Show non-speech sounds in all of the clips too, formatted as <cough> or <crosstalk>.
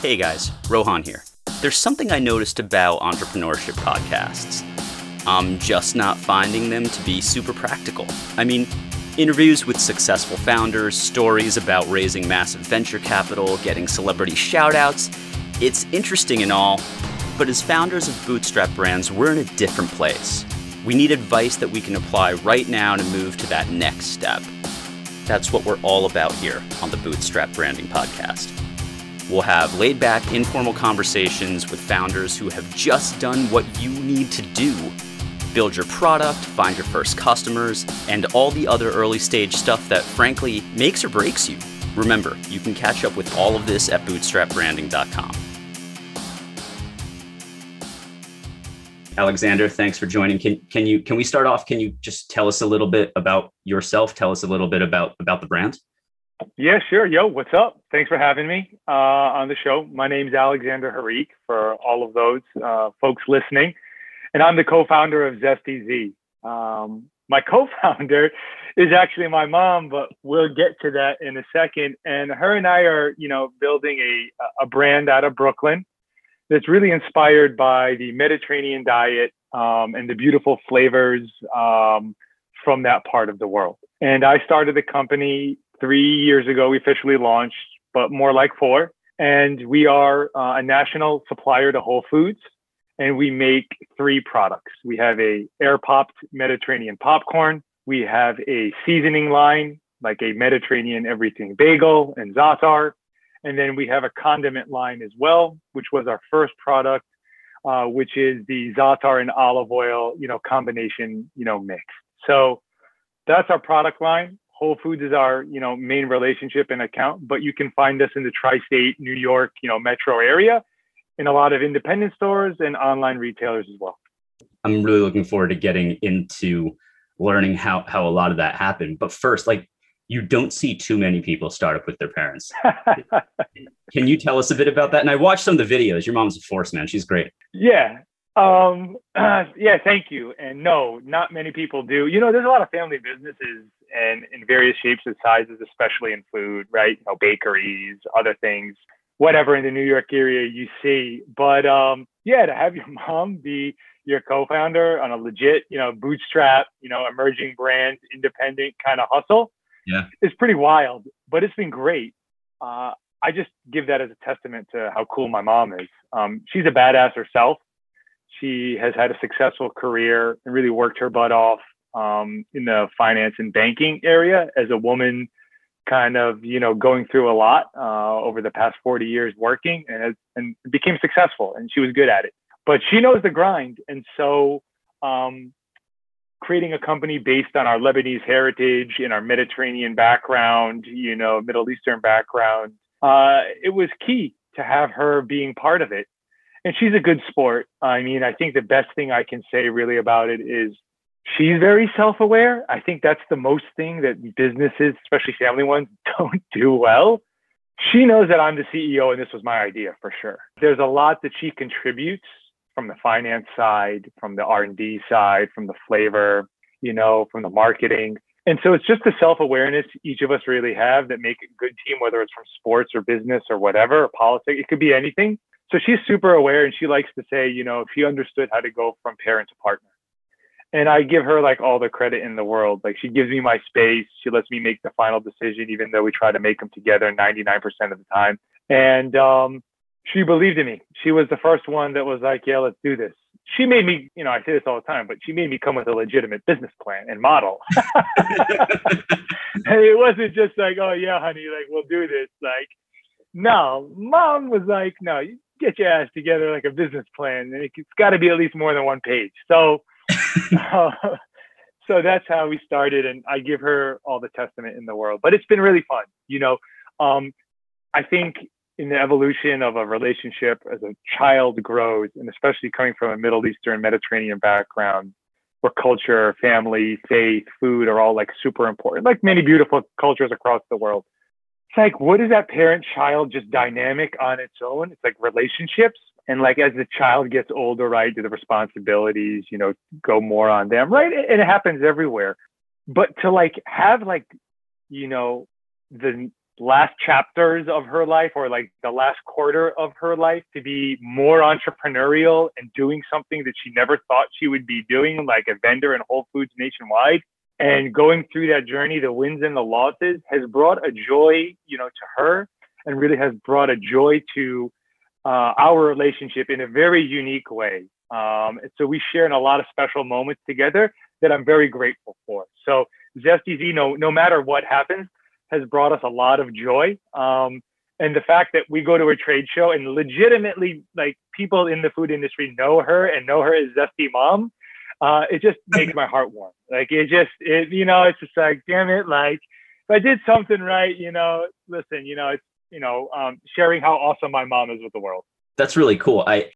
Hey guys, Rohan here. There's something I noticed about entrepreneurship podcasts. I'm just not finding them to be super practical. I mean, interviews with successful founders, stories about raising massive venture capital, getting celebrity shoutouts. It's interesting and all, but as founders of bootstrap brands, we're in a different place. We need advice that we can apply right now to move to that next step. That's what we're all about here on the Bootstrap Branding Podcast. We'll have laid back, informal conversations with founders who have just done what you need to do build your product, find your first customers, and all the other early stage stuff that frankly makes or breaks you. Remember, you can catch up with all of this at bootstrapbranding.com. Alexander, thanks for joining. Can can you can we start off? Can you just tell us a little bit about yourself? Tell us a little bit about about the brand. Yeah, sure. Yo, what's up? Thanks for having me uh, on the show. My name's Alexander Harik for all of those uh, folks listening, and I'm the co-founder of Zesty Z. Um, my <laughs> co-founder is actually my mom, but we'll get to that in a second. And her and I are, you know, building a a brand out of Brooklyn that's really inspired by the Mediterranean diet um, and the beautiful flavors um, from that part of the world. And I started the company three years ago. We officially launched, but more like four. And we are uh, a national supplier to Whole Foods, and we make three products. We have a air popped Mediterranean popcorn. We have a seasoning line like a Mediterranean everything bagel and za'atar. And then we have a condiment line as well, which was our first product, uh, which is the za'atar and olive oil, you know, combination, you know, mix. So that's our product line. Whole Foods is our, you know, main relationship and account, but you can find us in the tri-state New York, you know, metro area in a lot of independent stores and online retailers as well. I'm really looking forward to getting into learning how how a lot of that happened. But first, like you don't see too many people start up with their parents. <laughs> Can you tell us a bit about that? And I watched some of the videos. Your mom's a force, man. She's great. Yeah. Um, uh, <clears throat> yeah, thank you. And no, not many people do. You know, there's a lot of family businesses and in various shapes and sizes, especially in food, right? You know, bakeries, other things, whatever in the New York area you see. But um, yeah, to have your <laughs> mom be your co-founder on a legit, you know, bootstrap, you know, emerging brand, independent kind of hustle yeah, it's pretty wild, but it's been great. Uh, I just give that as a testament to how cool my mom is. Um, she's a badass herself. She has had a successful career and really worked her butt off um, in the finance and banking area as a woman, kind of you know going through a lot uh, over the past 40 years working and and became successful and she was good at it. But she knows the grind, and so um, creating a company based on our Lebanese heritage and our Mediterranean background, you know, Middle Eastern background, uh, it was key to have her being part of it. And she's a good sport. I mean, I think the best thing I can say really about it is she's very self aware. I think that's the most thing that businesses, especially family ones, <laughs> don't do well. She knows that I'm the CEO and this was my idea for sure. There's a lot that she contributes from the finance side, from the R&D side, from the flavor, you know, from the marketing. And so it's just the self-awareness each of us really have that make a good team, whether it's from sports or business or whatever, or politics, it could be anything. So she's super aware and she likes to say, you know, if she understood how to go from parent to partner. And I give her like all the credit in the world. Like she gives me my space. She lets me make the final decision, even though we try to make them together 99% of the time. And um, she believed in me. She was the first one that was like, yeah, let's do this. She made me, you know, I say this all the time, but she made me come with a legitimate business plan and model. <laughs> and it wasn't just like, oh yeah, honey, like we'll do this. Like, no, mom was like, no, you get your ass together like a business plan, and it's got to be at least more than one page. So, uh, <laughs> so that's how we started, and I give her all the testament in the world. But it's been really fun, you know. Um, I think in the evolution of a relationship as a child grows, and especially coming from a Middle Eastern Mediterranean background, where culture, family, faith, food are all like super important, like many beautiful cultures across the world. It's like, what is that parent child just dynamic on its own? It's like relationships. And like as the child gets older, right, do the responsibilities, you know, go more on them, right? And it happens everywhere. But to like have like, you know, the last chapters of her life or like the last quarter of her life to be more entrepreneurial and doing something that she never thought she would be doing, like a vendor in Whole Foods nationwide. And going through that journey, the wins and the losses has brought a joy, you know, to her and really has brought a joy to uh, our relationship in a very unique way. Um, so we share in a lot of special moments together that I'm very grateful for. So Zesty Z, no, no matter what happens, has brought us a lot of joy. Um, and the fact that we go to a trade show and legitimately like people in the food industry know her and know her as Zesty Mom, uh, it just makes my heart warm. Like it just, it, you know, it's just like, damn it, like if I did something right, you know, listen, you know, it's, you know, um, sharing how awesome my mom is with the world. That's really cool. I,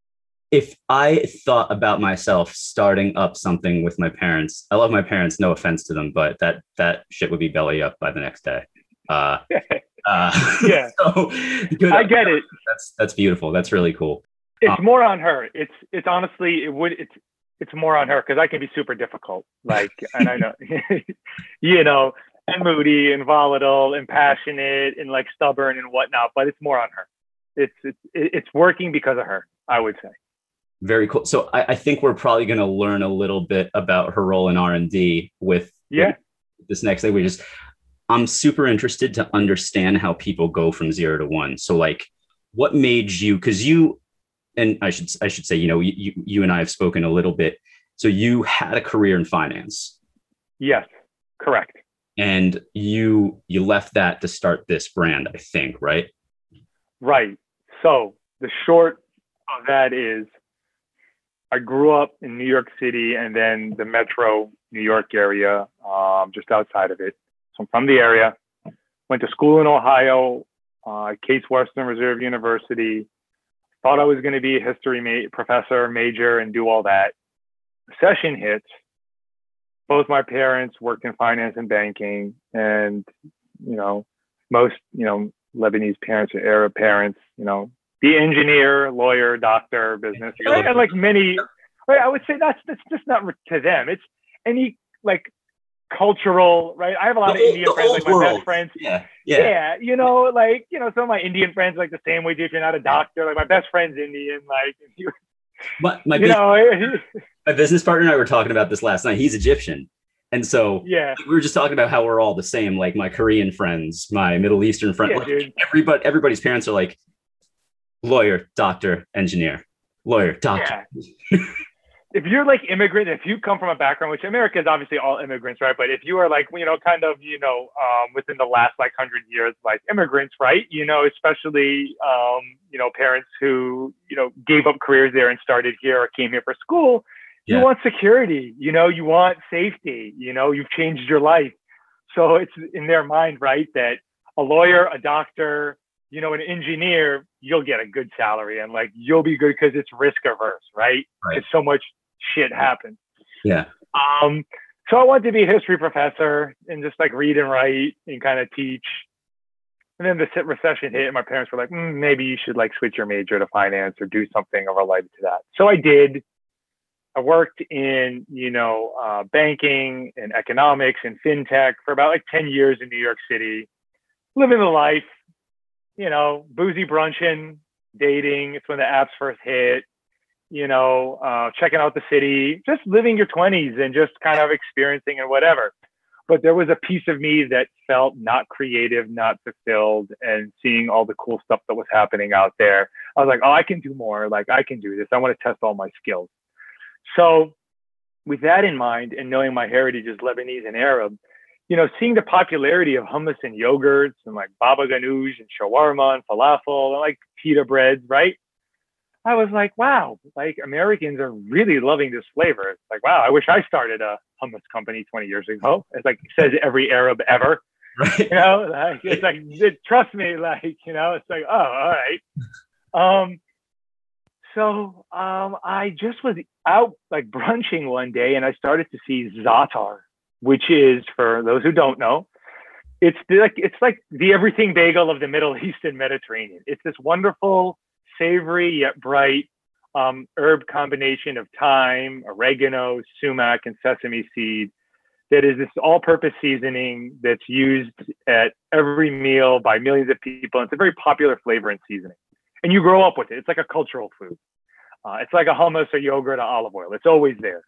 if I thought about myself starting up something with my parents, I love my parents, no offense to them, but that that shit would be belly up by the next day. Uh, <laughs> uh, <laughs> yeah. so good. I get it. That's that's beautiful. That's really cool. It's um, more on her. It's it's honestly it would it's it's more on her because I can be super difficult. Like and I know <laughs> you know and moody and volatile and passionate and like stubborn and whatnot. But it's more on her. It's it's it's working because of her. I would say. Very cool. So I, I think we're probably going to learn a little bit about her role in R and D with yeah this next thing. We just I'm super interested to understand how people go from zero to one. So like what made you because you and I should I should say, you know, you you and I have spoken a little bit. So you had a career in finance. Yes, correct. And you you left that to start this brand, I think, right? Right. So the short of that is I grew up in New York City and then the metro New York area, um, just outside of it. So I'm from the area. Went to school in Ohio, uh, Case Western Reserve University. Thought I was going to be a history ma- professor, major, and do all that. session hits. Both my parents worked in finance and banking, and you know, most you know Lebanese parents or Arab parents, you know, be engineer, lawyer, doctor, business, right? and like many. Right, I would say that's that's just not to them. It's any like cultural, right? I have a lot the of Indian friends, like my world. best friends. Yeah, yeah, yeah. You know, like you know, some of my Indian friends like the same way. If you're not a doctor, like my best friend's Indian, like <laughs> my, my you business, know, my business partner and I were talking about this last night. He's Egyptian. And so yeah, we were just talking about how we're all the same, like my Korean friends, my Middle Eastern friends, yeah, like everybody, everybody's parents are like lawyer, doctor, engineer, lawyer, doctor. Yeah. <laughs> if you're like immigrant, if you come from a background, which America is obviously all immigrants, right? But if you are like, you know, kind of, you know, um, within the last like hundred years, like immigrants, right? You know, especially, um, you know, parents who, you know, gave up careers there and started here or came here for school. Yeah. You want security, you know, you want safety, you know, you've changed your life. So it's in their mind, right, that a lawyer, a doctor, you know, an engineer, you'll get a good salary and like you'll be good because it's risk averse, right? right? It's so much shit happens. Yeah. Um, so I wanted to be a history professor and just like read and write and kind of teach. And then the recession hit, and my parents were like, mm, maybe you should like switch your major to finance or do something related to that. So I did. I worked in, you know, uh, banking and economics and fintech for about like 10 years in New York City, living the life, you know, boozy brunching, dating. It's when the apps first hit you know, uh, checking out the city, just living your 20s and just kind of experiencing and whatever. But there was a piece of me that felt not creative, not fulfilled, and seeing all the cool stuff that was happening out there. I was like, oh, I can do more. Like, I can do this. I want to test all my skills. So, with that in mind, and knowing my heritage is Lebanese and Arab, you know, seeing the popularity of hummus and yogurts and like baba ganoush and shawarma and falafel and like pita breads, right? I was like, wow, like Americans are really loving this flavor. It's like, wow, I wish I started a hummus company 20 years ago. It's like says every Arab ever. <laughs> Right. You know, like it's like <laughs> it, trust me, like, you know, it's like, oh, all right. Um so um I just was out like brunching one day and I started to see za'atar, which is for those who don't know, it's like it's like the everything bagel of the Middle East and Mediterranean. It's this wonderful savory yet bright um, herb combination of thyme, oregano, sumac, and sesame seed that is this all-purpose seasoning that's used at every meal by millions of people. It's a very popular flavor and seasoning, and you grow up with it. It's like a cultural food. Uh, it's like a hummus or yogurt or olive oil. It's always there.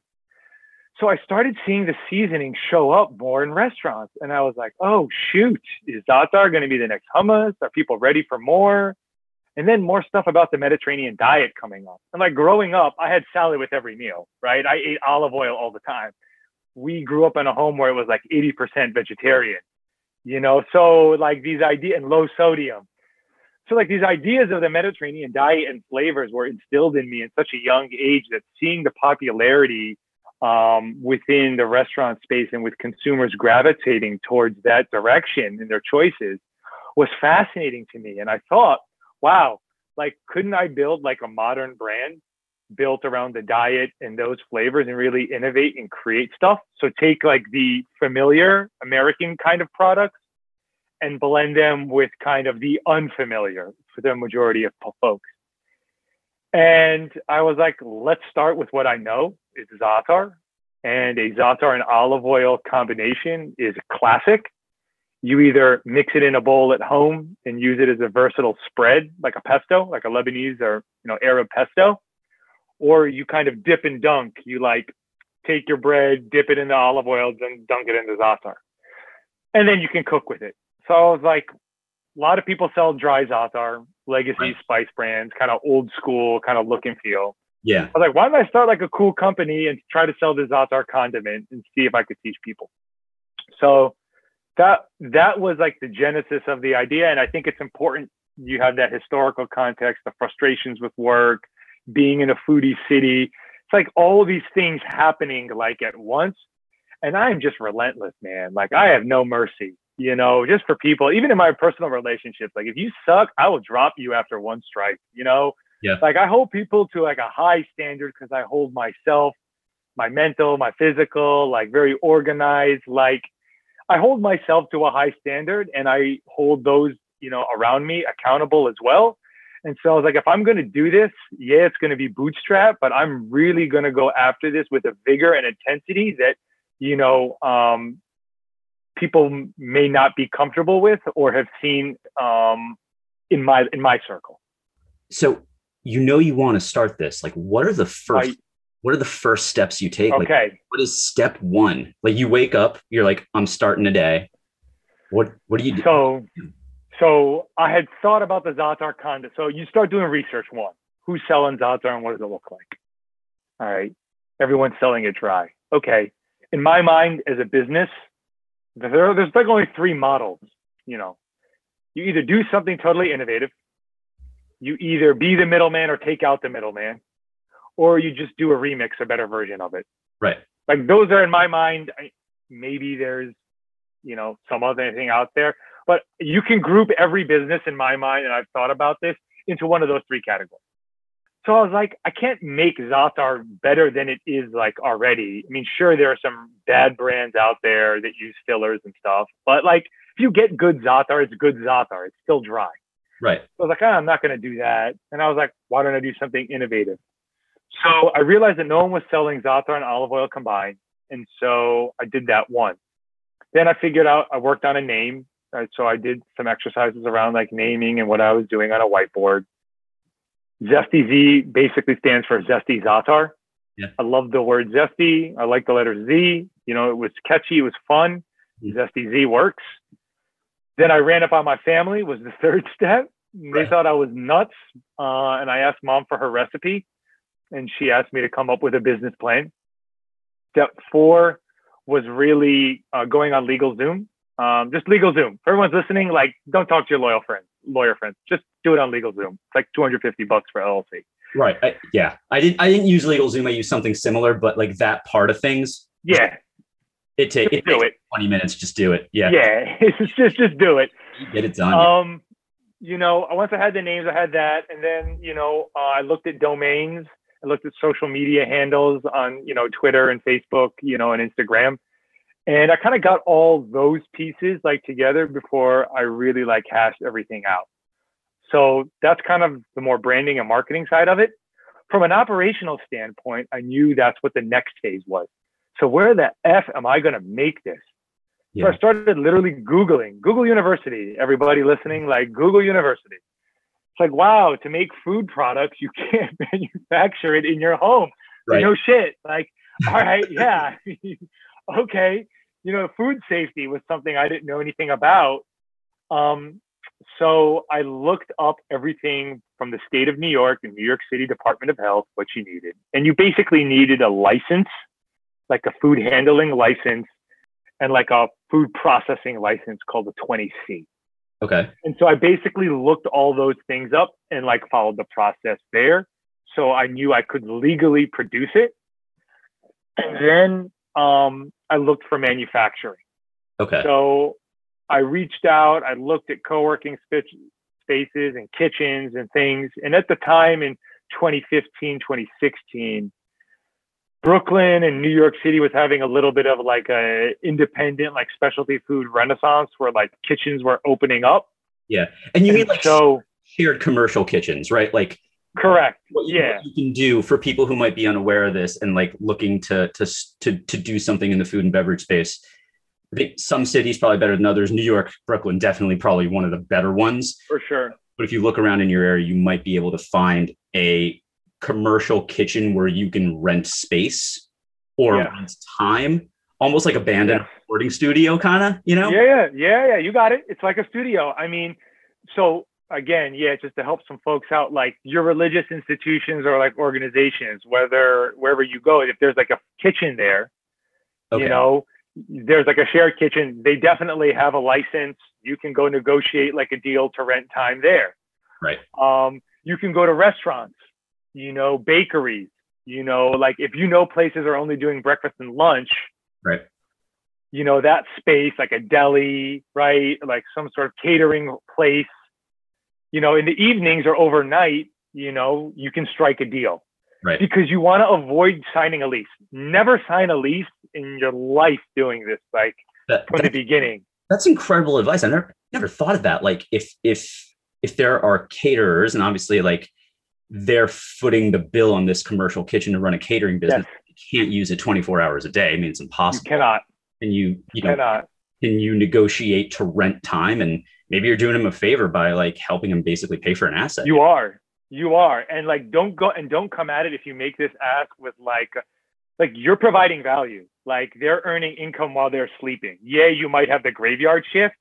So I started seeing the seasoning show up more in restaurants, and I was like, "Oh shoot, is za'atar going to be the next hummus? Are people ready for more?" And then more stuff about the Mediterranean diet coming up. And like growing up, I had salad with every meal, right? I ate olive oil all the time. We grew up in a home where it was like 80% vegetarian, you know? So like these ideas and low sodium. So like these ideas of the Mediterranean diet and flavors were instilled in me in such a young age that seeing the popularity um, within the restaurant space and with consumers gravitating towards that direction in their choices was fascinating to me. And I thought, wow, like couldn't I build like a modern brand built around the diet and those flavors and really innovate and create stuff? So take like the familiar American kind of products and blend them with kind of the unfamiliar for the majority of folks. And I was like, let's start with what I know is za'atar. And a za'atar and olive oil combination is classic you either mix it in a bowl at home and use it as a versatile spread, like a pesto, like a Lebanese or you know Arab pesto, or you kind of dip and dunk. You like take your bread, dip it in the olive oil, then dunk it in the za'atar, and then you can cook with it. So I was like, a lot of people sell dry za'atar, legacy spice brands, kind of old school, kind of look and feel. Yeah. I was like, why don't I start like a cool company and try to sell the za'atar condiment and see if I could teach people. So that that was like the genesis of the idea and i think it's important you have that historical context the frustrations with work being in a foodie city. It's like all these things happening like at once and i'm just relentless man. Like i have no mercy you know just for people even in my personal relationships. Like if you suck i will drop you after one strike you know? Yeah. Like i hold people to like a high standard because i hold myself my mental my physical like very organized like I hold myself to a high standard and I hold those, you know, around me accountable as well. And so I was like, if I'm going to do this, yeah, it's going to be bootstrap, but I'm really going to go after this with a vigor and intensity that, you know, um, people may not be comfortable with or have seen um, in my in my circle. So you know you want to start this. Like, what are the first right what are the first steps you take? Okay. Like, what is step one? Like you wake up, you're like, I'm starting a day. What what do you do? So so I had thought about the Zatar condo. So you start doing research one. Who's selling Zatar and what does it look like? All right. Everyone's selling it dry. Okay. In my mind, as a business, there, there's like only three models. You know, you either do something totally innovative, you either be the middleman or take out the middleman, or you just do a remix, a better version of it. Right. Like those are in my mind. Maybe there's, you know, some other thing out there, but you can group every business in my mind, and I've thought about this into one of those three categories. So I was like, I can't make Zatar better than it is like already. I mean, sure, there are some bad brands out there that use fillers and stuff, but like if you get good Zatar, it's good Zatar. It's still dry. Right. So I was like, oh, I'm not going to do that. And I was like, why don't I do something innovative? So I realized that no one was selling za'atar and olive oil combined. And so I did that one. Then I figured out, I worked on a name. Right? So I did some exercises around like naming and what I was doing on a whiteboard. Zesty Z basically stands for Zesty Za'atar. Yeah. I love the word zesty. I like the letter Z. You know, it was catchy. It was fun. Mm-hmm. Zesty Z works. Then I ran up on my family was the <laughs> third step. They right. thought I was nuts. Uh, and I asked mom for her recipe and she asked me to come up with a business plan. Step four was really uh, going on LegalZoom. Um, just LegalZoom. For everyone's listening, like don't talk to your loyal friends, lawyer friends. Just do it on LegalZoom. It's like 250 bucks for LLC. Right. I, yeah. I didn't. I didn't use LegalZoom. I used something similar, but like that part of things. Yeah. It, take, it do takes it. 20 minutes. Just do it. Yeah. Yeah. <laughs> It's just just do it. Get it done. Um, you know, once I had the names, I had that, and then you know, uh, I looked at domains I looked at social media handles on, you know, Twitter and Facebook, you know, and Instagram. And I kind of got all those pieces like together before I really like hashed everything out. So that's kind of the more branding and marketing side of it. From an operational standpoint, I knew that's what the next phase was. So where the F am I going to make this? Yeah. So I started literally Googling Google University. Everybody listening, like Google University. It's like, wow, to make food products, you <laughs> can't manufacture it in your home. Right. No shit. Like, all right, yeah. <laughs> okay. You know, food safety was something I didn't know anything about. Um, so I looked up everything from the state of New York, the New York City Department of Health, what you needed. And you basically needed a license, like a food handling license, and like a food processing license called the 20C. Okay. And so I basically looked all those things up and like followed the process there. So I knew I could legally produce it. And then um, I looked for manufacturing. Okay. So I reached out, I looked at co working spaces and kitchens and things. And at the time in 2015, 2016, Brooklyn and New York City was having a little bit of like a independent, like specialty food renaissance where like kitchens were opening up. Yeah. And you and mean like so shared commercial kitchens, right? Like correct. What you, yeah. What you can do for people who might be unaware of this and like looking to to to to do something in the food and beverage space. I think some cities probably better than others. New York, Brooklyn, definitely probably one of the better ones. For sure. But if you look around in your area, you might be able to find a commercial kitchen where you can rent space or yeah. rent time, almost like abandoned yeah. recording studio, kind of, you know? Yeah, yeah, yeah, yeah. You got it. It's like a studio. I mean, so again, yeah, just to help some folks out, like your religious institutions or like organizations, whether wherever you go, if there's like a kitchen there, okay. you know, there's like a shared kitchen, they definitely have a license. You can go negotiate like a deal to rent time there. Right. Um, you can go to restaurants you know, bakeries, you know, like if you know places are only doing breakfast and lunch, right? You know, that space, like a deli, right? Like some sort of catering place, you know, in the evenings or overnight, you know, you can strike a deal. Right. Because you want to avoid signing a lease. Never sign a lease in your life doing this, like that, from the beginning. That's incredible advice. I never never thought of that. Like if if if there are caterers and obviously like they're footing the bill on this commercial kitchen to run a catering business. Yes. You can't use it 24 hours a day. I mean, it's impossible. You cannot. And you, you know, cannot. Can you negotiate to rent time? And maybe you're doing them a favor by like helping them basically pay for an asset. You are. You are. And like, don't go and don't come at it if you make this ask with like, like you're providing value. Like they're earning income while they're sleeping. Yeah, you might have the graveyard shift,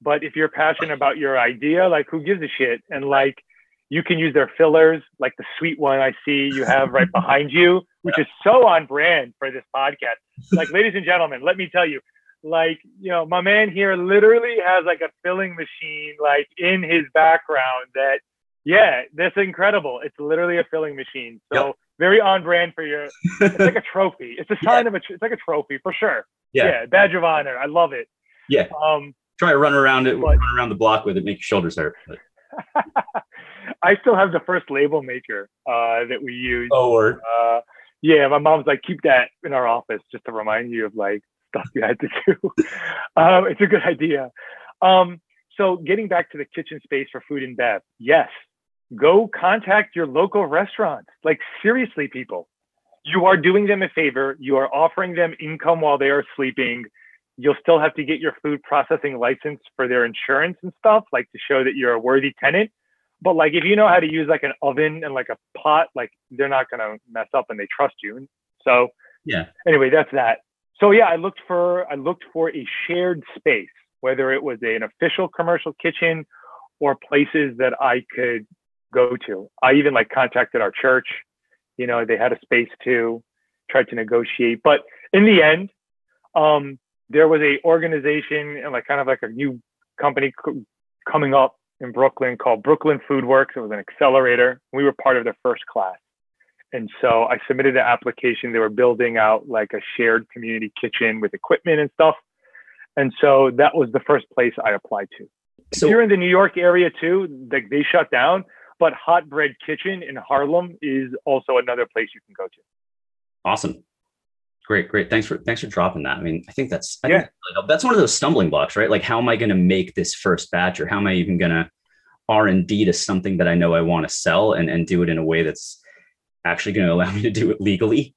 but if you're passionate about your idea, like who gives a shit? And like, you can use their fillers, like the sweet one I see you have right behind you, which is so on brand for this podcast. Like, ladies and gentlemen, let me tell you, like, you know, my man here literally has like a filling machine, like in his background that, yeah, that's incredible. It's literally a filling machine. So yep. very on brand for your, it's like a trophy. It's a <laughs> sign yeah. of a, it's like a trophy for sure. Yeah. yeah. Badge of honor. I love it. Yeah. Um, Try to run around it, but, run around the block with it, make your shoulders hurt. <laughs> I still have the first label maker uh, that we use. Oh, word. Uh, yeah, my mom's like, keep that in our office just to remind you of like stuff you had to do. <laughs> um, it's a good idea. Um, so getting back to the kitchen space for food and bev, yes, go contact your local restaurants. Like seriously, people, you are doing them a favor. You are offering them income while they are sleeping. You'll still have to get your food processing license for their insurance and stuff, like to show that you're a worthy tenant. But like if you know how to use like an oven and like a pot, like they're not gonna mess up and they trust you. So yeah. Anyway, that's that. So yeah, I looked for I looked for a shared space, whether it was a, an official commercial kitchen or places that I could go to. I even like contacted our church. You know, they had a space too, tried to negotiate. But in the end, um, there was a organization and like kind of like a new company coming up in Brooklyn called Brooklyn Food Works. It was an accelerator. We were part of their first class. And so I submitted an application. They were building out like a shared community kitchen with equipment and stuff. And so that was the first place I applied to. So if you're in the New York area too, like they shut down, but Hot Bread Kitchen in Harlem is also another place you can go to. Awesome. Great, great. Thanks for thanks for dropping that. I mean, I think that's I yeah. Think that's one of those stumbling blocks, right? Like, how am I going to make this first batch, or how am I even going to R and D to something that I know I want to sell and and do it in a way that's actually going to allow <laughs> me to do it legally?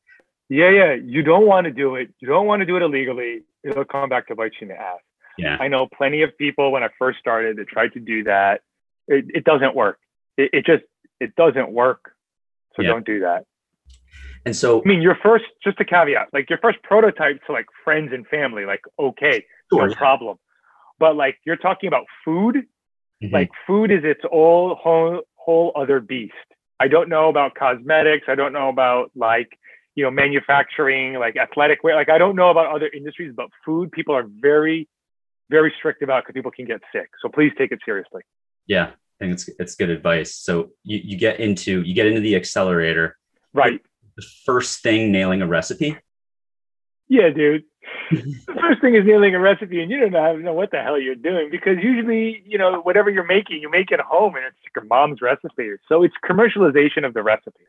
Yeah, yeah. You don't want to do it. You don't want to do it illegally. It'll come back to bite you in the ass. Yeah. I know plenty of people when I first started that tried to do that. It, it doesn't work. It, it just it doesn't work. So Yeah. don't do that. And so I mean, your first, just a caveat, like your first prototype to like friends and family, like okay, Sure, no yeah. problem. But like you're talking about food, Mhm. like food is its all whole whole other beast. I don't know about cosmetics. I don't know about like you know manufacturing, like athletic wear. Like I don't know about other industries, but food people are very very strict about because people can get sick. So please take it seriously. yeah, I think it's it's good advice. So you, you get into you get into the accelerator. Right. The first thing nailing a recipe. Yeah, dude. <laughs> the first thing is nailing a recipe, and you don't know, know what the hell you're doing because usually, you know, whatever you're making, you make it at home, and it's your mom's recipe. So it's commercialization of the recipe.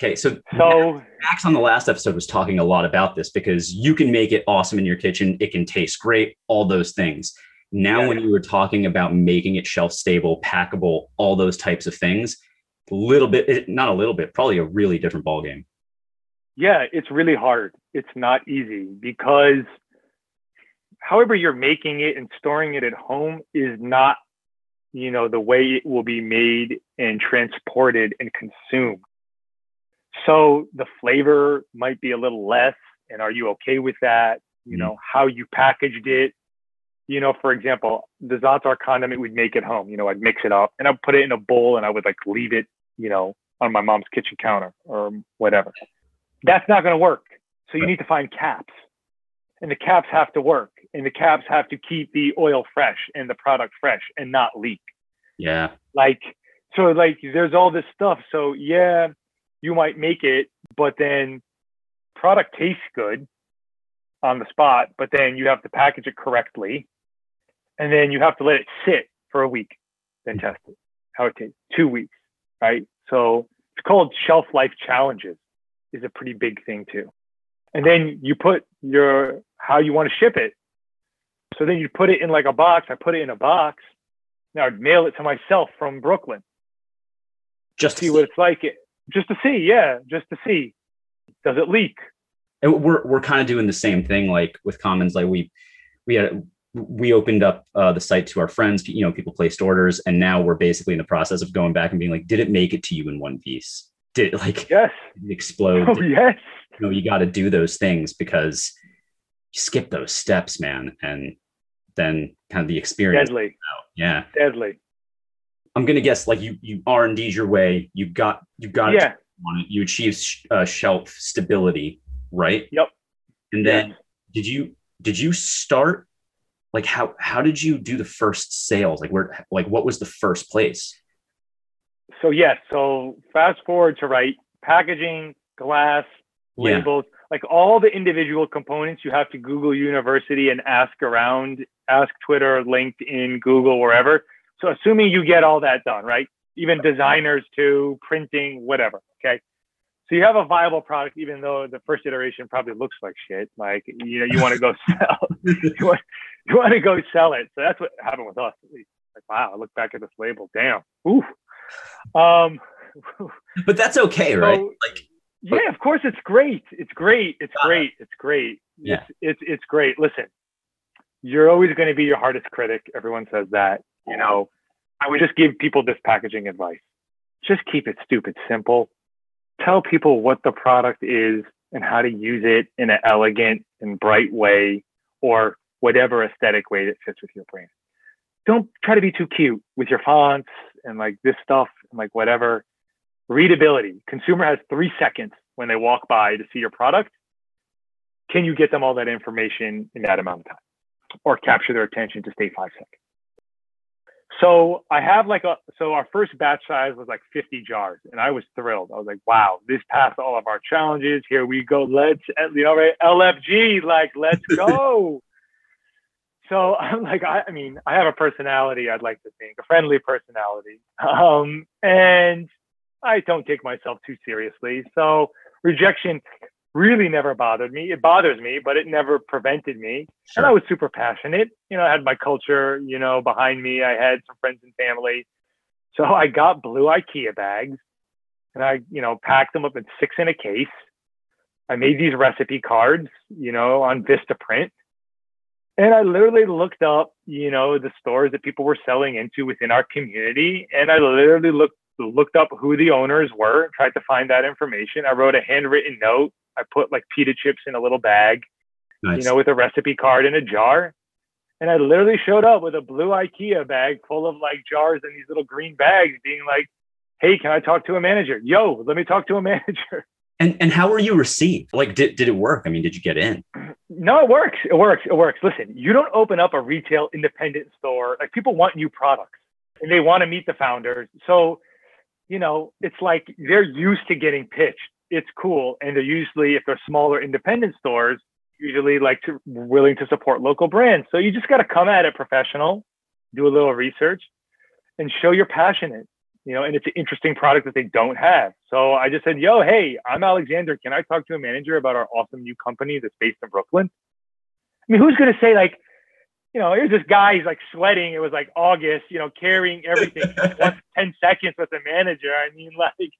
Okay, so So Max on the last episode was talking a lot about this because you can make it awesome in your kitchen. It can taste great, all those things. Now, Yeah. when you were talking about making it shelf stable, packable, all those types of things, a little bit, eh, not a little bit, probably a really different ballgame. Yeah, it's really hard. It's not easy because however you're making it and storing it at home is not, you know, the way it will be made and transported and consumed. So the flavor might be a little less. And are you okay with that? You Mhm. know, how you packaged it. You know, for example, the Zaatar condiment we'd make at home. You know, I'd mix it up and I'd put it in a bowl and I would like leave it, you know, on my mom's kitchen counter or whatever. That's not going to work. So you need to find caps. And the caps have to work. And the caps have to keep the oil fresh and the product fresh and not leak. Yeah. like so like there's all this stuff. So yeah you might make it but then product tastes good on the spot but then you have to package it correctly. And then you have to let it sit for a week then mm-hmm. test it. How it tastes. Two weeks right? So it's called shelf life challenges is a pretty big thing too. And then you put your how you want to ship it. So then you put it in like a box. I put it in a box. Now I'd mail it to myself from Brooklyn, Just see what it's like, it, just to see, yeah, just to see, does it leak? and we're we're kind of doing the same thing like with commons like we we had we opened up uh, the site to our friends you know people placed orders and now we're basically in the process of going back and being like did it make it to you in one piece did it like Yes. explode Oh Did- yes. you know you got to do those things because you skip those steps man and then kind of the experience Deadly. yeah Deadly. i'm gonna guess like you you r&d's your way you got you got it Yeah. on it you achieve sh- uh, shelf stability right Yep. and then Yes. did you did you start like how how did you do the first sales like where like what was the first place So yes. So fast forward to right packaging, glass, yeah labels, like all the individual components. You have to Google University and ask around, ask Twitter, LinkedIn, Google, wherever. So assuming you get all that done, right? Even designers too, printing, whatever. Okay. So you have a viable product, even though the first iteration probably looks like shit. Like you know, you want to go <laughs> sell, you want, you want to go sell it. So that's what happened with us. At least. Like wow, I look back at this label. Damn. Ooh. Um. <laughs> but that's okay right like Yeah, of course it's great. It's great. It's Uh, great. It's great. yeah. It's, it's it's great. Listen, you're always going to be your hardest critic. Everyone says that. You know, I would just give people this packaging advice. Just keep it stupid simple. Tell people what the product is and how to use it in an elegant and bright way or whatever aesthetic way that fits with your brand. Don't try to be too cute with your fonts and like this stuff and like whatever readability. Consumer has three seconds when they walk by to see your product. Can you get them all that information in that amount of time or capture their attention to stay five seconds? So I have like a, so our first batch size was like 50 jars and I was thrilled. I was like, wow, this passed all of our challenges. Here we go. Let's, you know, right? LFG, like, let's <laughs> go. So <laughs> I'm like, I, I mean, I have a personality, I'd like to think, a friendly personality. Um, and I don't take myself too seriously. So rejection really never bothered me. It bothers me, but it never prevented me. And I was super passionate. You know, I had my culture, you know, behind me. I had some friends and family. So I got blue IKEA bags and I, you know, packed them up in six in a case. I made these recipe cards, you know, on Vistaprint. And I literally looked up, you know, the stores that people were selling into within our community. And I literally looked looked up who the owners were, tried to find that information. I wrote a handwritten note. I put like pita chips in a little bag, nice. you know, with a recipe card in a jar. And I literally showed up with a blue IKEA bag full of like jars and these little green bags, being like, hey, can I talk to a manager? Yo, let me talk to a <laughs> manager. And and how were you received? Like, did, did it work? I mean, did you get in? No, it works. It works. It works. Listen, you don't open up a retail independent store. Like people want new products and they want to meet the founders. So, you know, it's like they're used to getting pitched. It's cool. And they're usually, if they're smaller independent stores, usually like to willing to support local brands. So you just got to come at it professional, do a little research and show you're passionate you know, and it's an interesting product that they don't have. So I just said, yo, hey, I'm Alexander. Can I talk to a manager about our awesome new company that's based in Brooklyn? I mean, who's going to say, like, you know, here's this guy, he's like sweating. It was like August, you know, carrying everything <laughs> 10 seconds with the manager. I mean, like,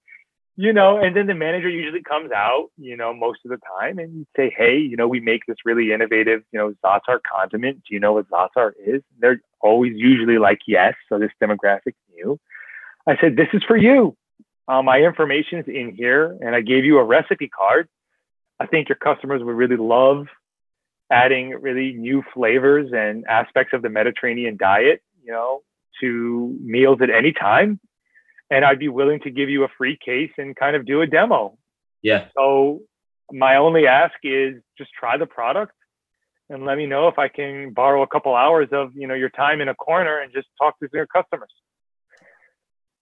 you know, and then the manager usually comes out, you know, most of the time and you say, hey, you know, we make this really innovative, you know, Zaatar condiment. Do you know what Zaatar is? They're always usually like, yes. So this demographic knew. I said, This is for you. Uh, my information is in here, and I gave you a recipe card. I think your customers would really love adding really new flavors and aspects of the Mediterranean diet, you know, to meals at any time. And I'd be willing to give you a free case and kind of do a demo. Yeah. So my only ask is just try the product and let me know if I can borrow a couple hours of, you know, your time in a corner and just talk to your customers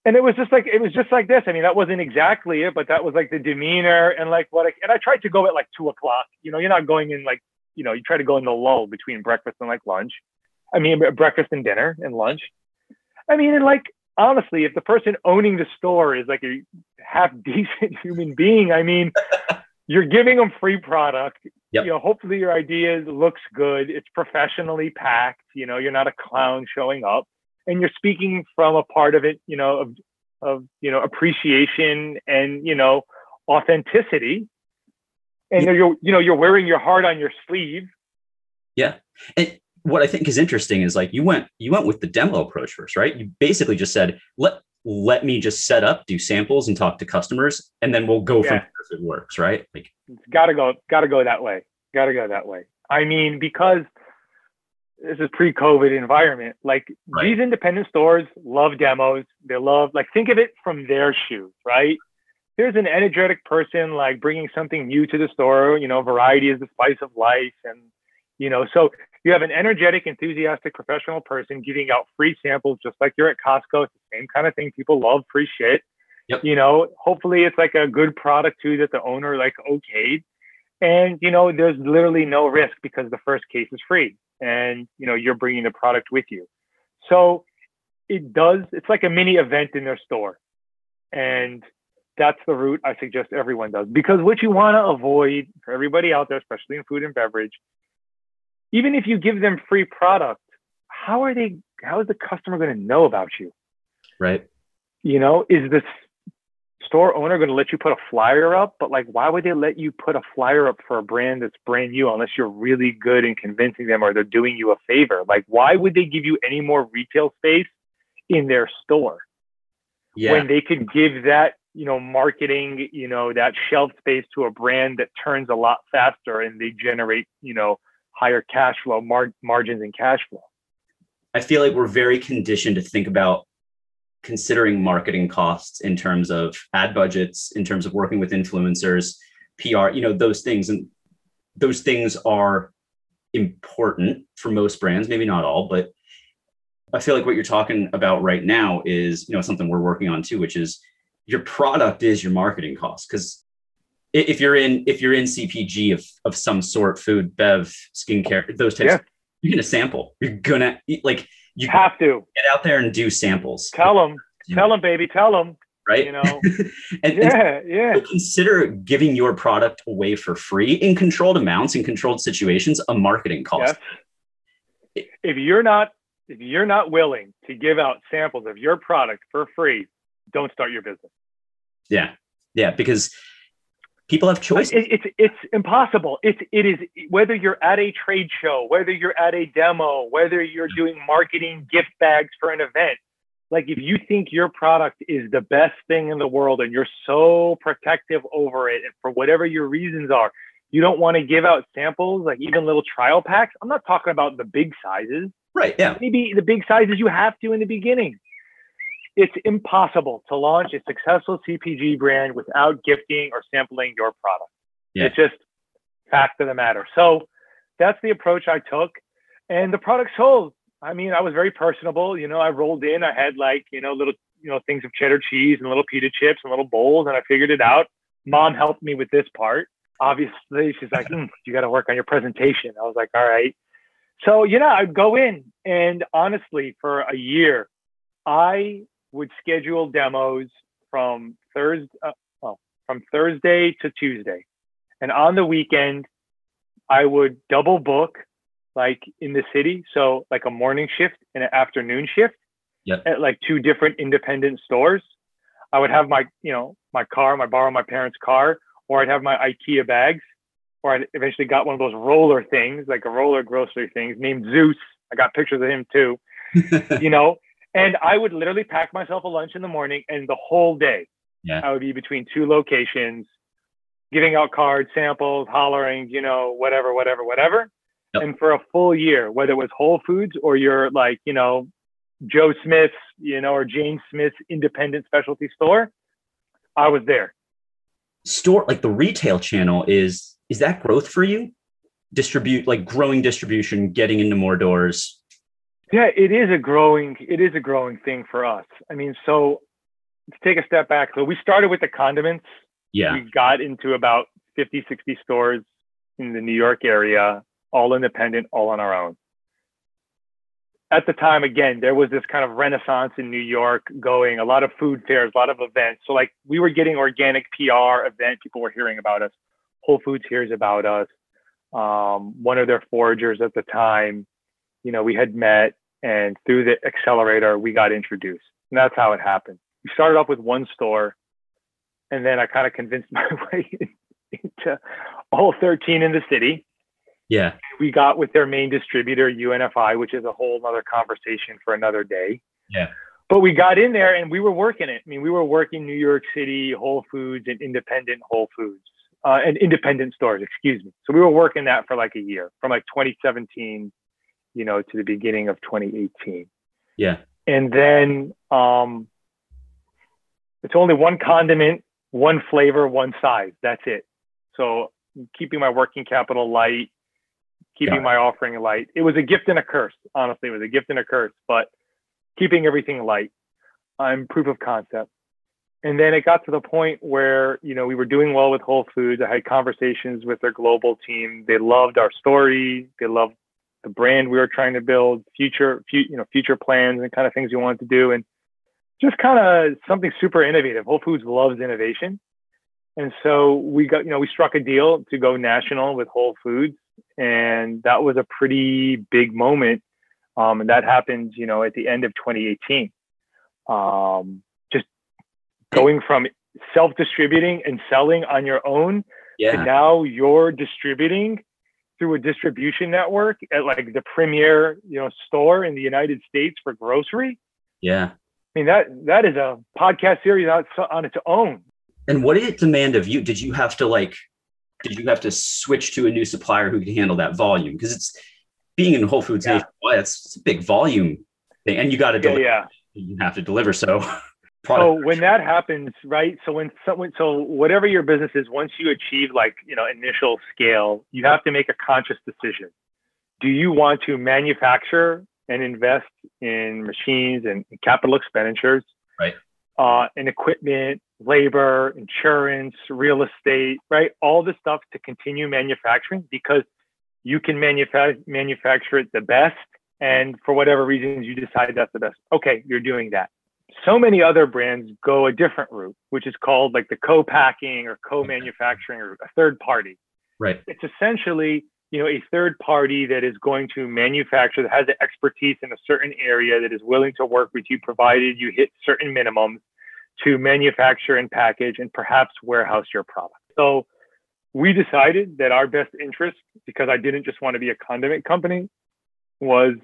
and it was just like it was just like this. I mean, that wasn't exactly it, but that was like the demeanor and like what. I, and I tried to go at like two o'clock. You know, you're not going in like you know, you try to go in the lull between breakfast and like lunch. I mean, breakfast and dinner and lunch. I mean, and like honestly, if the person owning the store is like a half <laughs> decent human being, I mean, <laughs> you're giving them free product. Yep. You know, hopefully your idea looks good. It's professionally packed. You know, you're not a clown showing up and you're speaking from a part of it, you know, of, of you know, appreciation and, you know, authenticity. And yeah. you're, you know, you're wearing your heart on your sleeve. Yeah. And what I think is interesting is like you went, you went with the demo approach first, right? You basically just said, let, let me just set up, do samples and talk to customers, and then we'll go yeah. from if it works, right? Like it's gotta go, gotta go that way. Gotta go that way. I mean, because this is pre-COVID environment. Like right. these independent stores love demos. They love like think of it from their shoes, right? There's an energetic person like bringing something new to the store. You know, variety is the spice of life, and you know, so you have an energetic, enthusiastic, professional person giving out free samples, just like you're at Costco. It's the same kind of thing. People love free shit. Yep. You know, hopefully it's like a good product too that the owner like okayed. And you know, there's literally no risk because the first case is free and you know you're bringing the product with you. So it does it's like a mini event in their store. And that's the route i suggest everyone does. Because what you want to avoid for everybody out there especially in food and beverage even if you give them free product how are they how is the customer going to know about you? Right. You know is this store owner going to let you put a flyer up, but like, why would they let you put a flyer up for a brand that's brand new unless you're really good in convincing them or they're doing you a favor? Like, why would they give you any more retail space in their store yeah. when they could give that, you know, marketing, you know, that shelf space to a brand that turns a lot faster and they generate, you know, higher cash flow mar- margins and cash flow? I feel like we're very conditioned to think about considering marketing costs in terms of ad budgets, in terms of working with influencers, PR, you know, those things. And those things are important for most brands, maybe not all, but I feel like what you're talking about right now is, you know, something we're working on too, which is your product is your marketing cost. Because if you're in if you're in CPG of of some sort, food, bev, skincare, those types, yeah. you're gonna sample. You're gonna like you have to get out there and do samples. Tell them, tell them, baby, tell them. Right. You know. <laughs> and, yeah, and yeah. Consider giving your product away for free in controlled amounts in controlled situations a marketing cost. Yes. If you're not if you're not willing to give out samples of your product for free, don't start your business. Yeah. Yeah, because People have choices. It, it's it's impossible. It's it is whether you're at a trade show, whether you're at a demo, whether you're doing marketing gift bags for an event. Like if you think your product is the best thing in the world and you're so protective over it, and for whatever your reasons are, you don't want to give out samples, like even little trial packs. I'm not talking about the big sizes. Right. Yeah. Maybe the big sizes you have to in the beginning. It's impossible to launch a successful CPG brand without gifting or sampling your product. Yeah. It's just fact of the matter. So that's the approach I took. And the product sold. I mean, I was very personable. You know, I rolled in, I had like, you know, little, you know, things of cheddar cheese and little pita chips and little bowls, and I figured it out. Mom helped me with this part obviously she's like, mm, you got to work on your presentation. I was like, all right. So, you know, I'd go in and honestly, for a year, I would schedule demos from Thursday, uh, well, from Thursday to Tuesday. And on the weekend, I would double book like in the city. So like a morning shift and an afternoon shift yep. at like two different independent stores. I would have my, you know, my car, my borrow my parents' car or I'd have my IKEA bags, or I eventually got one of those roller things, like a roller grocery things named Zeus. I got pictures of him too, <laughs> you know. And I would literally pack myself a lunch in the morning, and the whole day, yeah. I would be between two locations, giving out cards, samples, hollering, you know, whatever, whatever, whatever. Yep. And for a full year, whether it was Whole Foods or you're like, you know, Joe Smith's, you know, or Jane Smith's independent specialty store, I was there store like the retail channel is is that growth for you distribute like growing distribution getting into more doors yeah it is a growing it is a growing thing for us i mean so to take a step back so we started with the condiments yeah we got into about 50 60 stores in the new york area all independent all on our own at the time, again, there was this kind of renaissance in New York going, a lot of food fairs, a lot of events. So like we were getting organic PR event, people were hearing about us. Whole Foods hears about us. Um, one of their foragers at the time, you know, we had met and through the accelerator, we got introduced. And that's how it happened. We started off with one store and then I kind of convinced <laughs> my way into all 13 in the city. Yeah. We got with their main distributor, UNFI, which is a whole other conversation for another day. Yeah. But we got in there and we were working it. I mean, we were working New York City, Whole Foods, and independent Whole Foods, uh, and independent stores, excuse me. So we were working that for like a year, from like 2017, you know, to the beginning of 2018. Yeah. And then um, it's only one condiment, one flavor, one size. That's it. So keeping my working capital light, keeping my offering light. It was a gift and a curse. Honestly, it was a gift and a curse, but keeping everything light. I'm proof of concept. And then it got to the point where, you know, we were doing well with Whole Foods. I had conversations with their global team. They loved our story. They loved the brand we were trying to build, future, you know, future plans and kind of things we wanted to do. And just kind of something super innovative. Whole Foods loves innovation. And so we got, you know, we struck a deal to go national with Whole Foods and that was a pretty big moment. Um, and that happened, you know, at the end of 2018. Um, just going from self-distributing and selling on your own yeah. to now you're distributing through a distribution network at like the premier, you know, store in the United States for grocery. Yeah. I mean that that is a podcast series on its own. And what did it demand of you? Did you have to like did you have to switch to a new supplier who can handle that volume? Because it's being in Whole Foods yeah. it's, it's, a big volume thing, and you got to yeah, deliver. Yeah. You have to deliver. So, <laughs> so when that happens, right? So when someone, so whatever your business is, once you achieve like you know initial scale, you have to make a conscious decision. Do you want to manufacture and invest in machines and capital expenditures, right? Uh, and equipment labor, insurance, real estate, right? All the stuff to continue manufacturing because you can manufa- manufacture it the best. And for whatever reasons, you decide that's the best. Okay, you're doing that. So many other brands go a different route, which is called like the co-packing or co-manufacturing or a third party. Right. It's essentially, you know, a third party that is going to manufacture that has the expertise in a certain area that is willing to work with you, provided you hit certain minimums to manufacture and package and perhaps warehouse your product. So we decided that our best interest, because I didn't just want to be a condiment company, was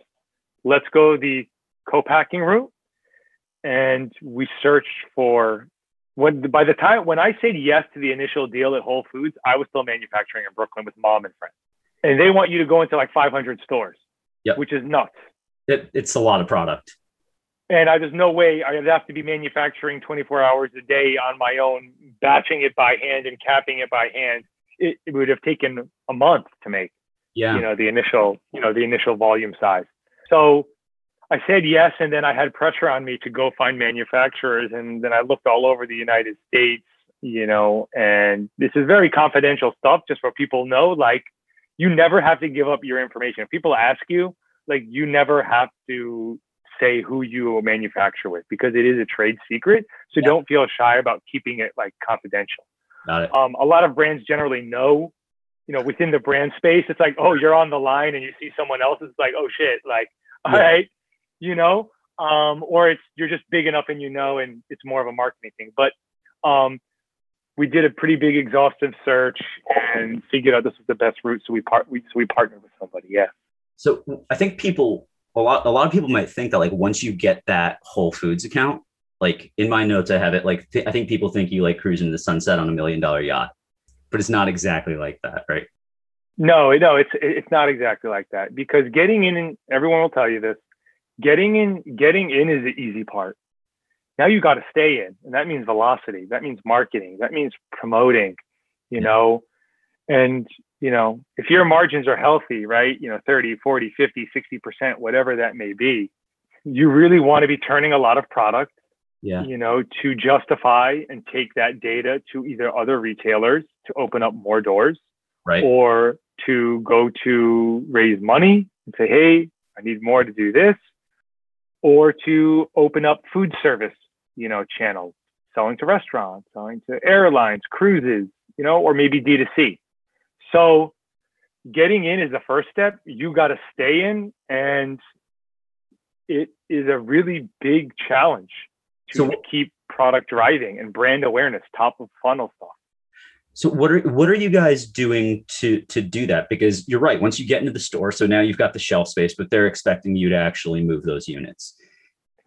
let's go the co-packing route. And we searched for when by the time when I said yes to the initial deal at Whole Foods, I was still manufacturing in Brooklyn with mom and friends. And they want you to go into like 500 stores, Yep. which is nuts. It, it's a lot of product. And I, there's no way I'd have to be manufacturing 24 hours a day on my own, batching it by hand and capping it by hand. It, it would have taken a month to make, Yeah. you know, the initial, you know, the initial volume size. So I said yes, and then I had pressure on me to go find manufacturers, and then I looked all over the United States, you know, and this is very confidential stuff, just for people know. Like, you never have to give up your information. If people ask you, like, you never have to say who you manufacture with because it is a trade secret. So Yeah. don't feel shy about keeping it like confidential. Got it. Um, a lot of brands generally know, you know, within the brand space, it's like, oh, you're on the line and you see someone else, it's like, oh shit, like, all Yeah. right, you know, um, or it's you're just big enough and you know, and it's more of a marketing thing. But um, we did a pretty big exhaustive search and figured out this was the best route. So we part, we, so we partnered with somebody. Yeah. So I think people a lot a lot of people might think that like once you get that Whole Foods account, like in my notes I have it like th- I think people think you like cruising the sunset on a million dollar yacht, but it's not exactly like that, right? No, no, it's it's not exactly like that because getting in, and everyone will tell you this, getting in, getting in is the easy part. Now you got to stay in, and that means velocity. That means marketing. That means promoting. You know, and you know if your margins are healthy, right? You know, 30, 40, 50, 60 percent, whatever that may be, you really want to be turning a lot of product Yeah. you know, to justify and take that data to either other retailers to open up more doors Right. or to go to raise money and say, hey, I need more to do this, or to open up food service, you know, channels, selling to restaurants, selling to airlines, cruises, you know, or maybe D2C. So getting in is the first step. You got to stay in, and it is a really big challenge to So- keep product driving and brand awareness, top of funnel stuff. So what are what are you guys doing to to do that? Because you're right. Once you get into the store, so now you've got the shelf space, but they're expecting you to actually move those units,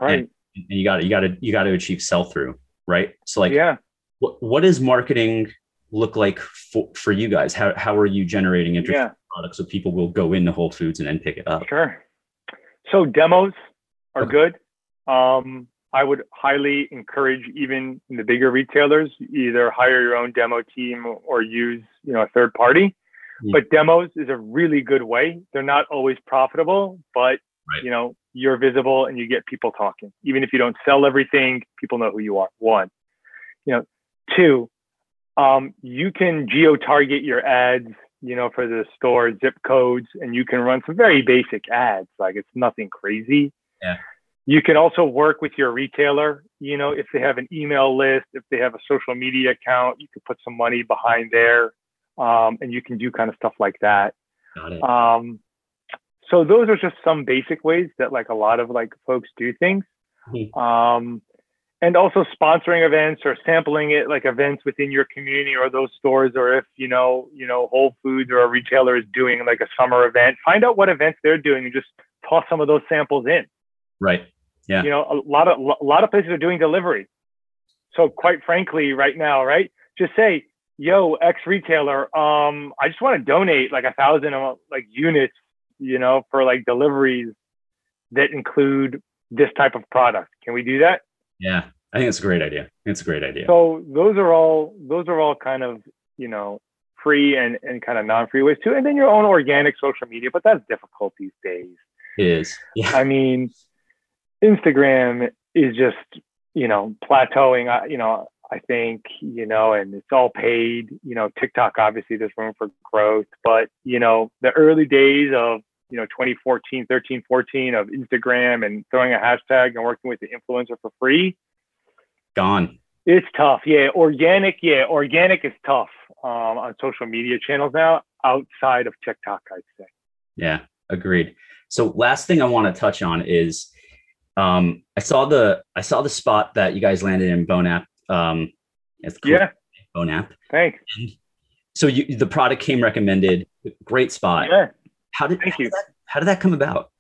Right. and you got to you got to you got to achieve sell through, right? So like, yeah. what what does marketing look like for, for you guys? How how are you generating interest Yeah. in products so people will go into Whole Foods and then pick it up? Sure. So demos are Okay. good. Um, I would highly encourage even the bigger retailers either hire your own demo team or use you know a third party. Yeah. But demos is a really good way. They're not always profitable, but Right. you know you're visible and you get people talking. Even if you don't sell everything, people know who you are. One, you know, two, um, you can geo target your ads you know, for the store zip codes, and you can run some very basic ads. Like it's nothing crazy. Yeah. You can also work with your retailer. You know, if they have an email list, if they have a social media account, you can put some money behind there, um, and you can do kind of stuff like that. Got it. Um, so those are just some basic ways that like a lot of like folks do things. Mhm. Um, and also sponsoring events or sampling it like events within your community or those stores or if you know you know whole foods or a retailer is doing like a summer event find out what events they're doing and just toss some of those samples in Right. Yeah. you know a lot of a lot of places are doing delivery so quite frankly right now right just say yo ex retailer um i just want to donate like a thousand uh, like units you know for like deliveries that include this type of product can we do that Yeah. I think it's a great idea. It's a great idea. so those are all those are all kind of you know free and and kind of non-free ways too and then your own organic social media but that's difficult these days it is. Yeah. I mean, Instagram is just, you know, plateauing. I- You know, I think, you know, and it's all paid. You know, TikTok, obviously, there's room for growth. But, you know, the early days of, you know, 2014, 13, 14 of Instagram and throwing a hashtag and working with the influencer for free, Gone. it's tough. Yeah. Organic, yeah. Organic is tough um, on social media channels now outside of TikTok, I'd say. Yeah, agreed. So last thing I want to touch on is um I saw the I saw the spot that you guys landed in Bonap. Um it's cool. Yeah. Bonap. Thanks. so you, the product came recommended. Great spot. Yeah. How did Thank how you. Did that, how did that come about?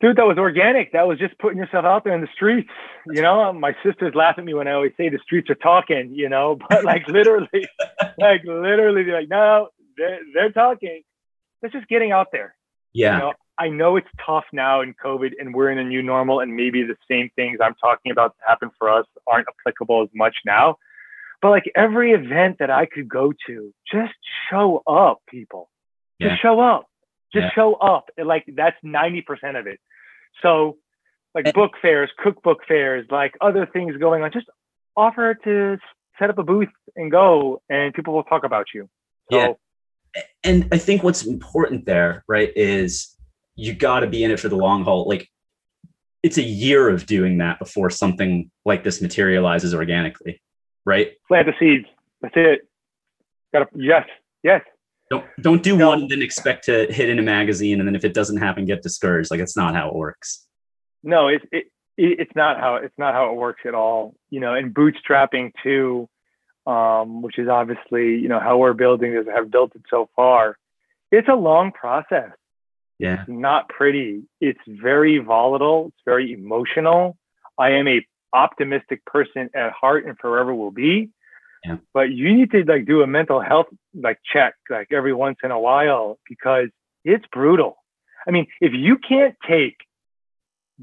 Dude, that was organic. That was just putting yourself out there in the streets. You know, my sisters laugh at me when I always say the streets are talking, you know, <laughs> but like literally, <laughs> like literally, they're like, no, they're, they're talking. It's just getting out there. Yeah. You know, I know it's tough now in COVID and we're in a new normal, and maybe the same things I'm talking about that happen for us aren't applicable as much now. But like every event that I could go to, just show up, people. Yeah. Just show up. Just Yeah. show up. And like that's 90% of it. So like And- book fairs, cookbook fairs, like other things going on, just offer to set up a booth and go and people will talk about you. So Yeah. and I think what's important there, right, is you got to be in it for the long haul. Like it's a year of doing that before something like this materializes organically, right? plant the seeds. That's it. Gotta yes, yes. Don't don't do No. one and then expect to hit in a magazine, and then if it doesn't happen, get discouraged. Like it's not how it works. no it's it, it it's not how it's not how it works at all you know and bootstrapping too um which is obviously you know how we're building this have built it so far it's a long process Yeah, it's not pretty. It's very volatile. It's very emotional. I am a optimistic person at heart and forever will be. Yeah. but you need to like do a mental health like check like every once in a while because it's brutal. I mean if you can't take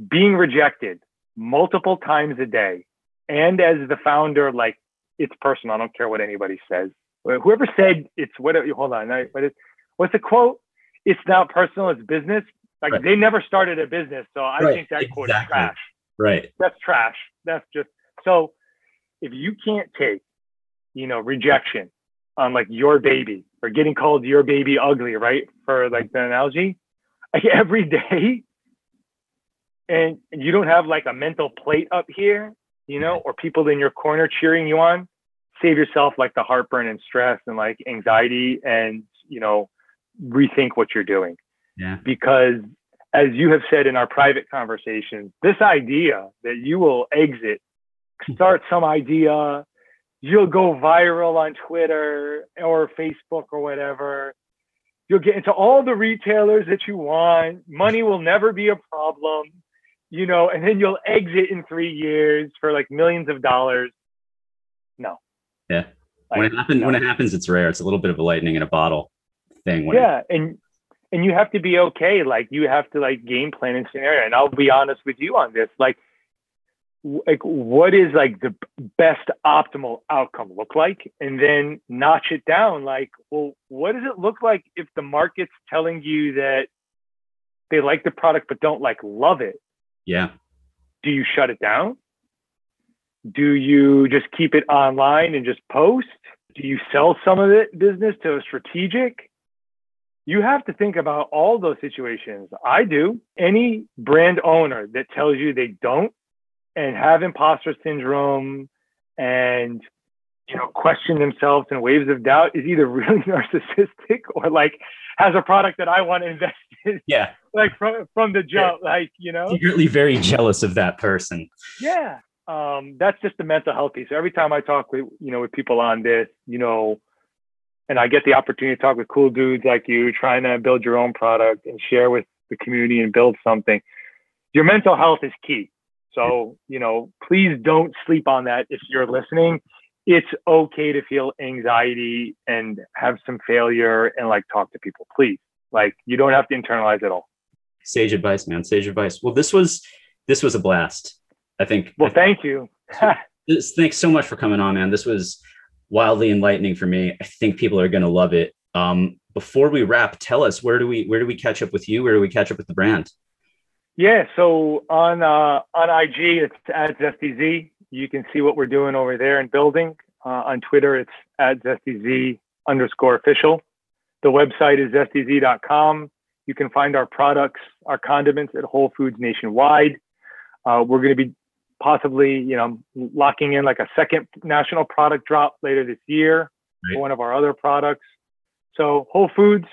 being rejected multiple times a day and as the founder like it's personal. I don't care what anybody says. Whoever said it's what hold on. I- what is what's the quote it's not personal it's business. Like Right. they never started a business so i Right, think that quote is trash. Right. that's trash. That's just so if you can't take you know rejection on like your baby or getting called your baby ugly right for like the analogy like <laughs> every day and you don't have like a mental plate up here you know or people in your corner cheering you on save yourself like the heartburn and stress and like anxiety and you know rethink what you're doing Yeah, because as you have said in our private conversations, this idea that you will exit, <laughs> start some idea, you'll go viral on Twitter or Facebook or whatever. You'll get into all the retailers that you want. Money will never be a problem, you know, and then you'll exit in three years for like millions of dollars. No. Yeah. Like, when it happens, no. when it happens, it's rare. It's a little bit of a lightning in a bottle thing. It- yeah and and you have to be okay like you have to like game plan and scenario and i'll be honest with you on this like like what is like the best optimal outcome look like? And then notch it down like well what does it look like if the market's telling you that they like the product but don't like love it? Yeah, do you shut it down? Do you just keep it online and just post? Do you sell some of it business to a strategic you have to think about all those situations. I do. Any brand owner that tells you they don't and have imposter syndrome and you know question themselves in waves of doubt is either <laughs> really narcissistic or like has a product that i want <laughs> to invest in yeah. like from from the jump like you know? Secretly very jealous of that person. yeah. Um, that's just the mental health piece. Every time i talk with you know with people on this you know and i get the opportunity to talk with cool dudes like you trying to build your own product and share with the community and build something your mental health is key so you know please don't sleep on that if you're listening it's okay to feel anxiety and have some failure and like talk to people please like you don't have to internalize it all Sage advice, man. Sage advice. Well, this was this was a blast. I think. well thank you This, <laughs> thanks so much for coming on, man. This was wildly enlightening for me. I think people are going to love it. Um, before we wrap, tell us where do we where do we catch up with you? Where do we catch up with the brand? Yeah, so on uh, on IG it's at ZestyZ. You can see what we're doing over there and building. Uh, on Twitter it's at ZestyZ underscore official. The website is zestyz.com. You can find our products, our condiments at Whole Foods nationwide. Uh, we're going to be possibly, you know, locking in like a second national product drop later this year Right. for one of our other products. So Whole Foods,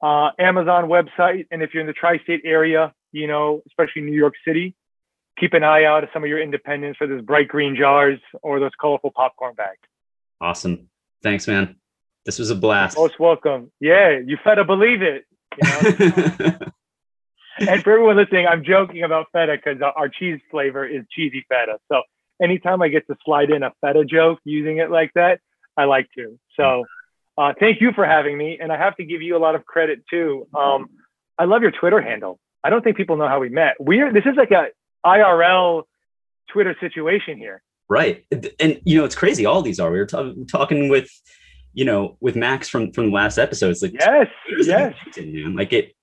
uh, Amazon website, and if you're in the tri-state area, you know, especially New York City, keep an eye out at some of your independents for those bright green jars or those colorful popcorn bags. Awesome. Thanks, man. This was a blast. Most welcome. Yeah, you better believe it. You know? <laughs> and for everyone listening, I'm joking about feta because our cheese flavor is cheesy feta. So anytime I get to slide in a feta joke using it like that, I like to. So uh, thank you for having me. And I have to give you a lot of credit too. Um, I love your Twitter handle. I don't think people know how we met. We're this is like a IRL Twitter situation here. Right. And you know, it's crazy. All these are. We were t- talking with, you know, with Max from from the last episode. It's like yes, yes. Man. Like it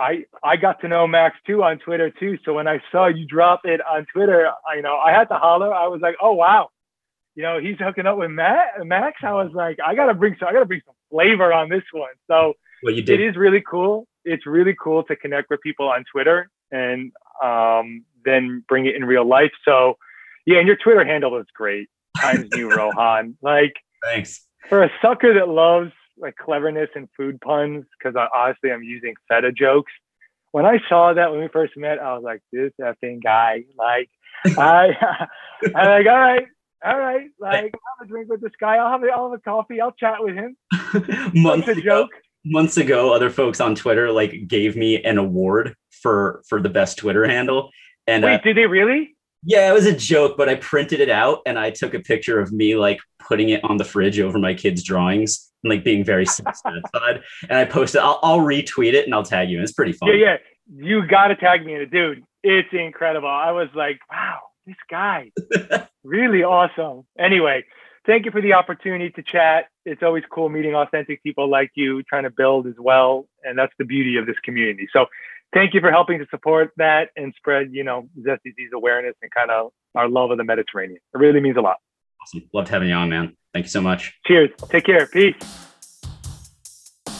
I I got to know Max too on Twitter too. So when I saw you drop it on Twitter, I, you know, I had to holler. I was like, oh wow, you know, he's hooking up with Matt Max. I was like, I gotta bring some, I gotta bring some flavor on this one. So well, you did. it is really cool. It's really cool to connect with people on Twitter and um, then bring it in real life. So yeah, and your Twitter handle is great. Times New <laughs> Rohan. Like thanks for a sucker that loves like cleverness and food puns because honestly I'm using feta jokes. When I saw that when we first met, I was like, this effing guy. Like, I, <laughs> I'm like, all right, all right. Like, I'll have a drink with this guy. I'll have a, I'll have a coffee. I'll chat with him. <laughs> months a ago, joke. Months ago, other folks on Twitter like gave me an award for for the best Twitter handle. And wait, uh, did they really? Yeah, it was a joke, but I printed it out and I took a picture of me like putting it on the fridge over my kids' drawings and like being very satisfied. <laughs> and I posted, I'll, I'll retweet it and I'll tag you. It's pretty fun. Yeah, yeah. You got to tag me in it, dude. It's incredible. I was like, wow, this guy, <laughs> really awesome. Anyway, thank you for the opportunity to chat. It's always cool meeting authentic people like you, trying to build as well. And that's the beauty of this community. So thank you for helping to support that and spread, you know, ZestyZ's awareness and kind of our love of the Mediterranean. It really means a lot. Awesome. Loved having you on, man. Thank you so much. Cheers. Take care. Peace.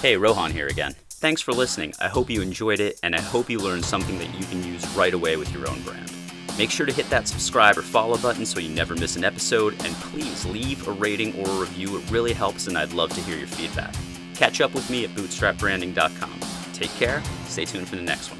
Hey, Rohan here again. Thanks for listening. I hope you enjoyed it, and I hope you learned something that you can use right away with your own brand. Make sure to hit that subscribe or follow button so you never miss an episode, and please leave a rating or a review. It really helps, and I'd love to hear your feedback. Catch up with me at bootstrapbranding.com. Take care. Stay tuned for the next one.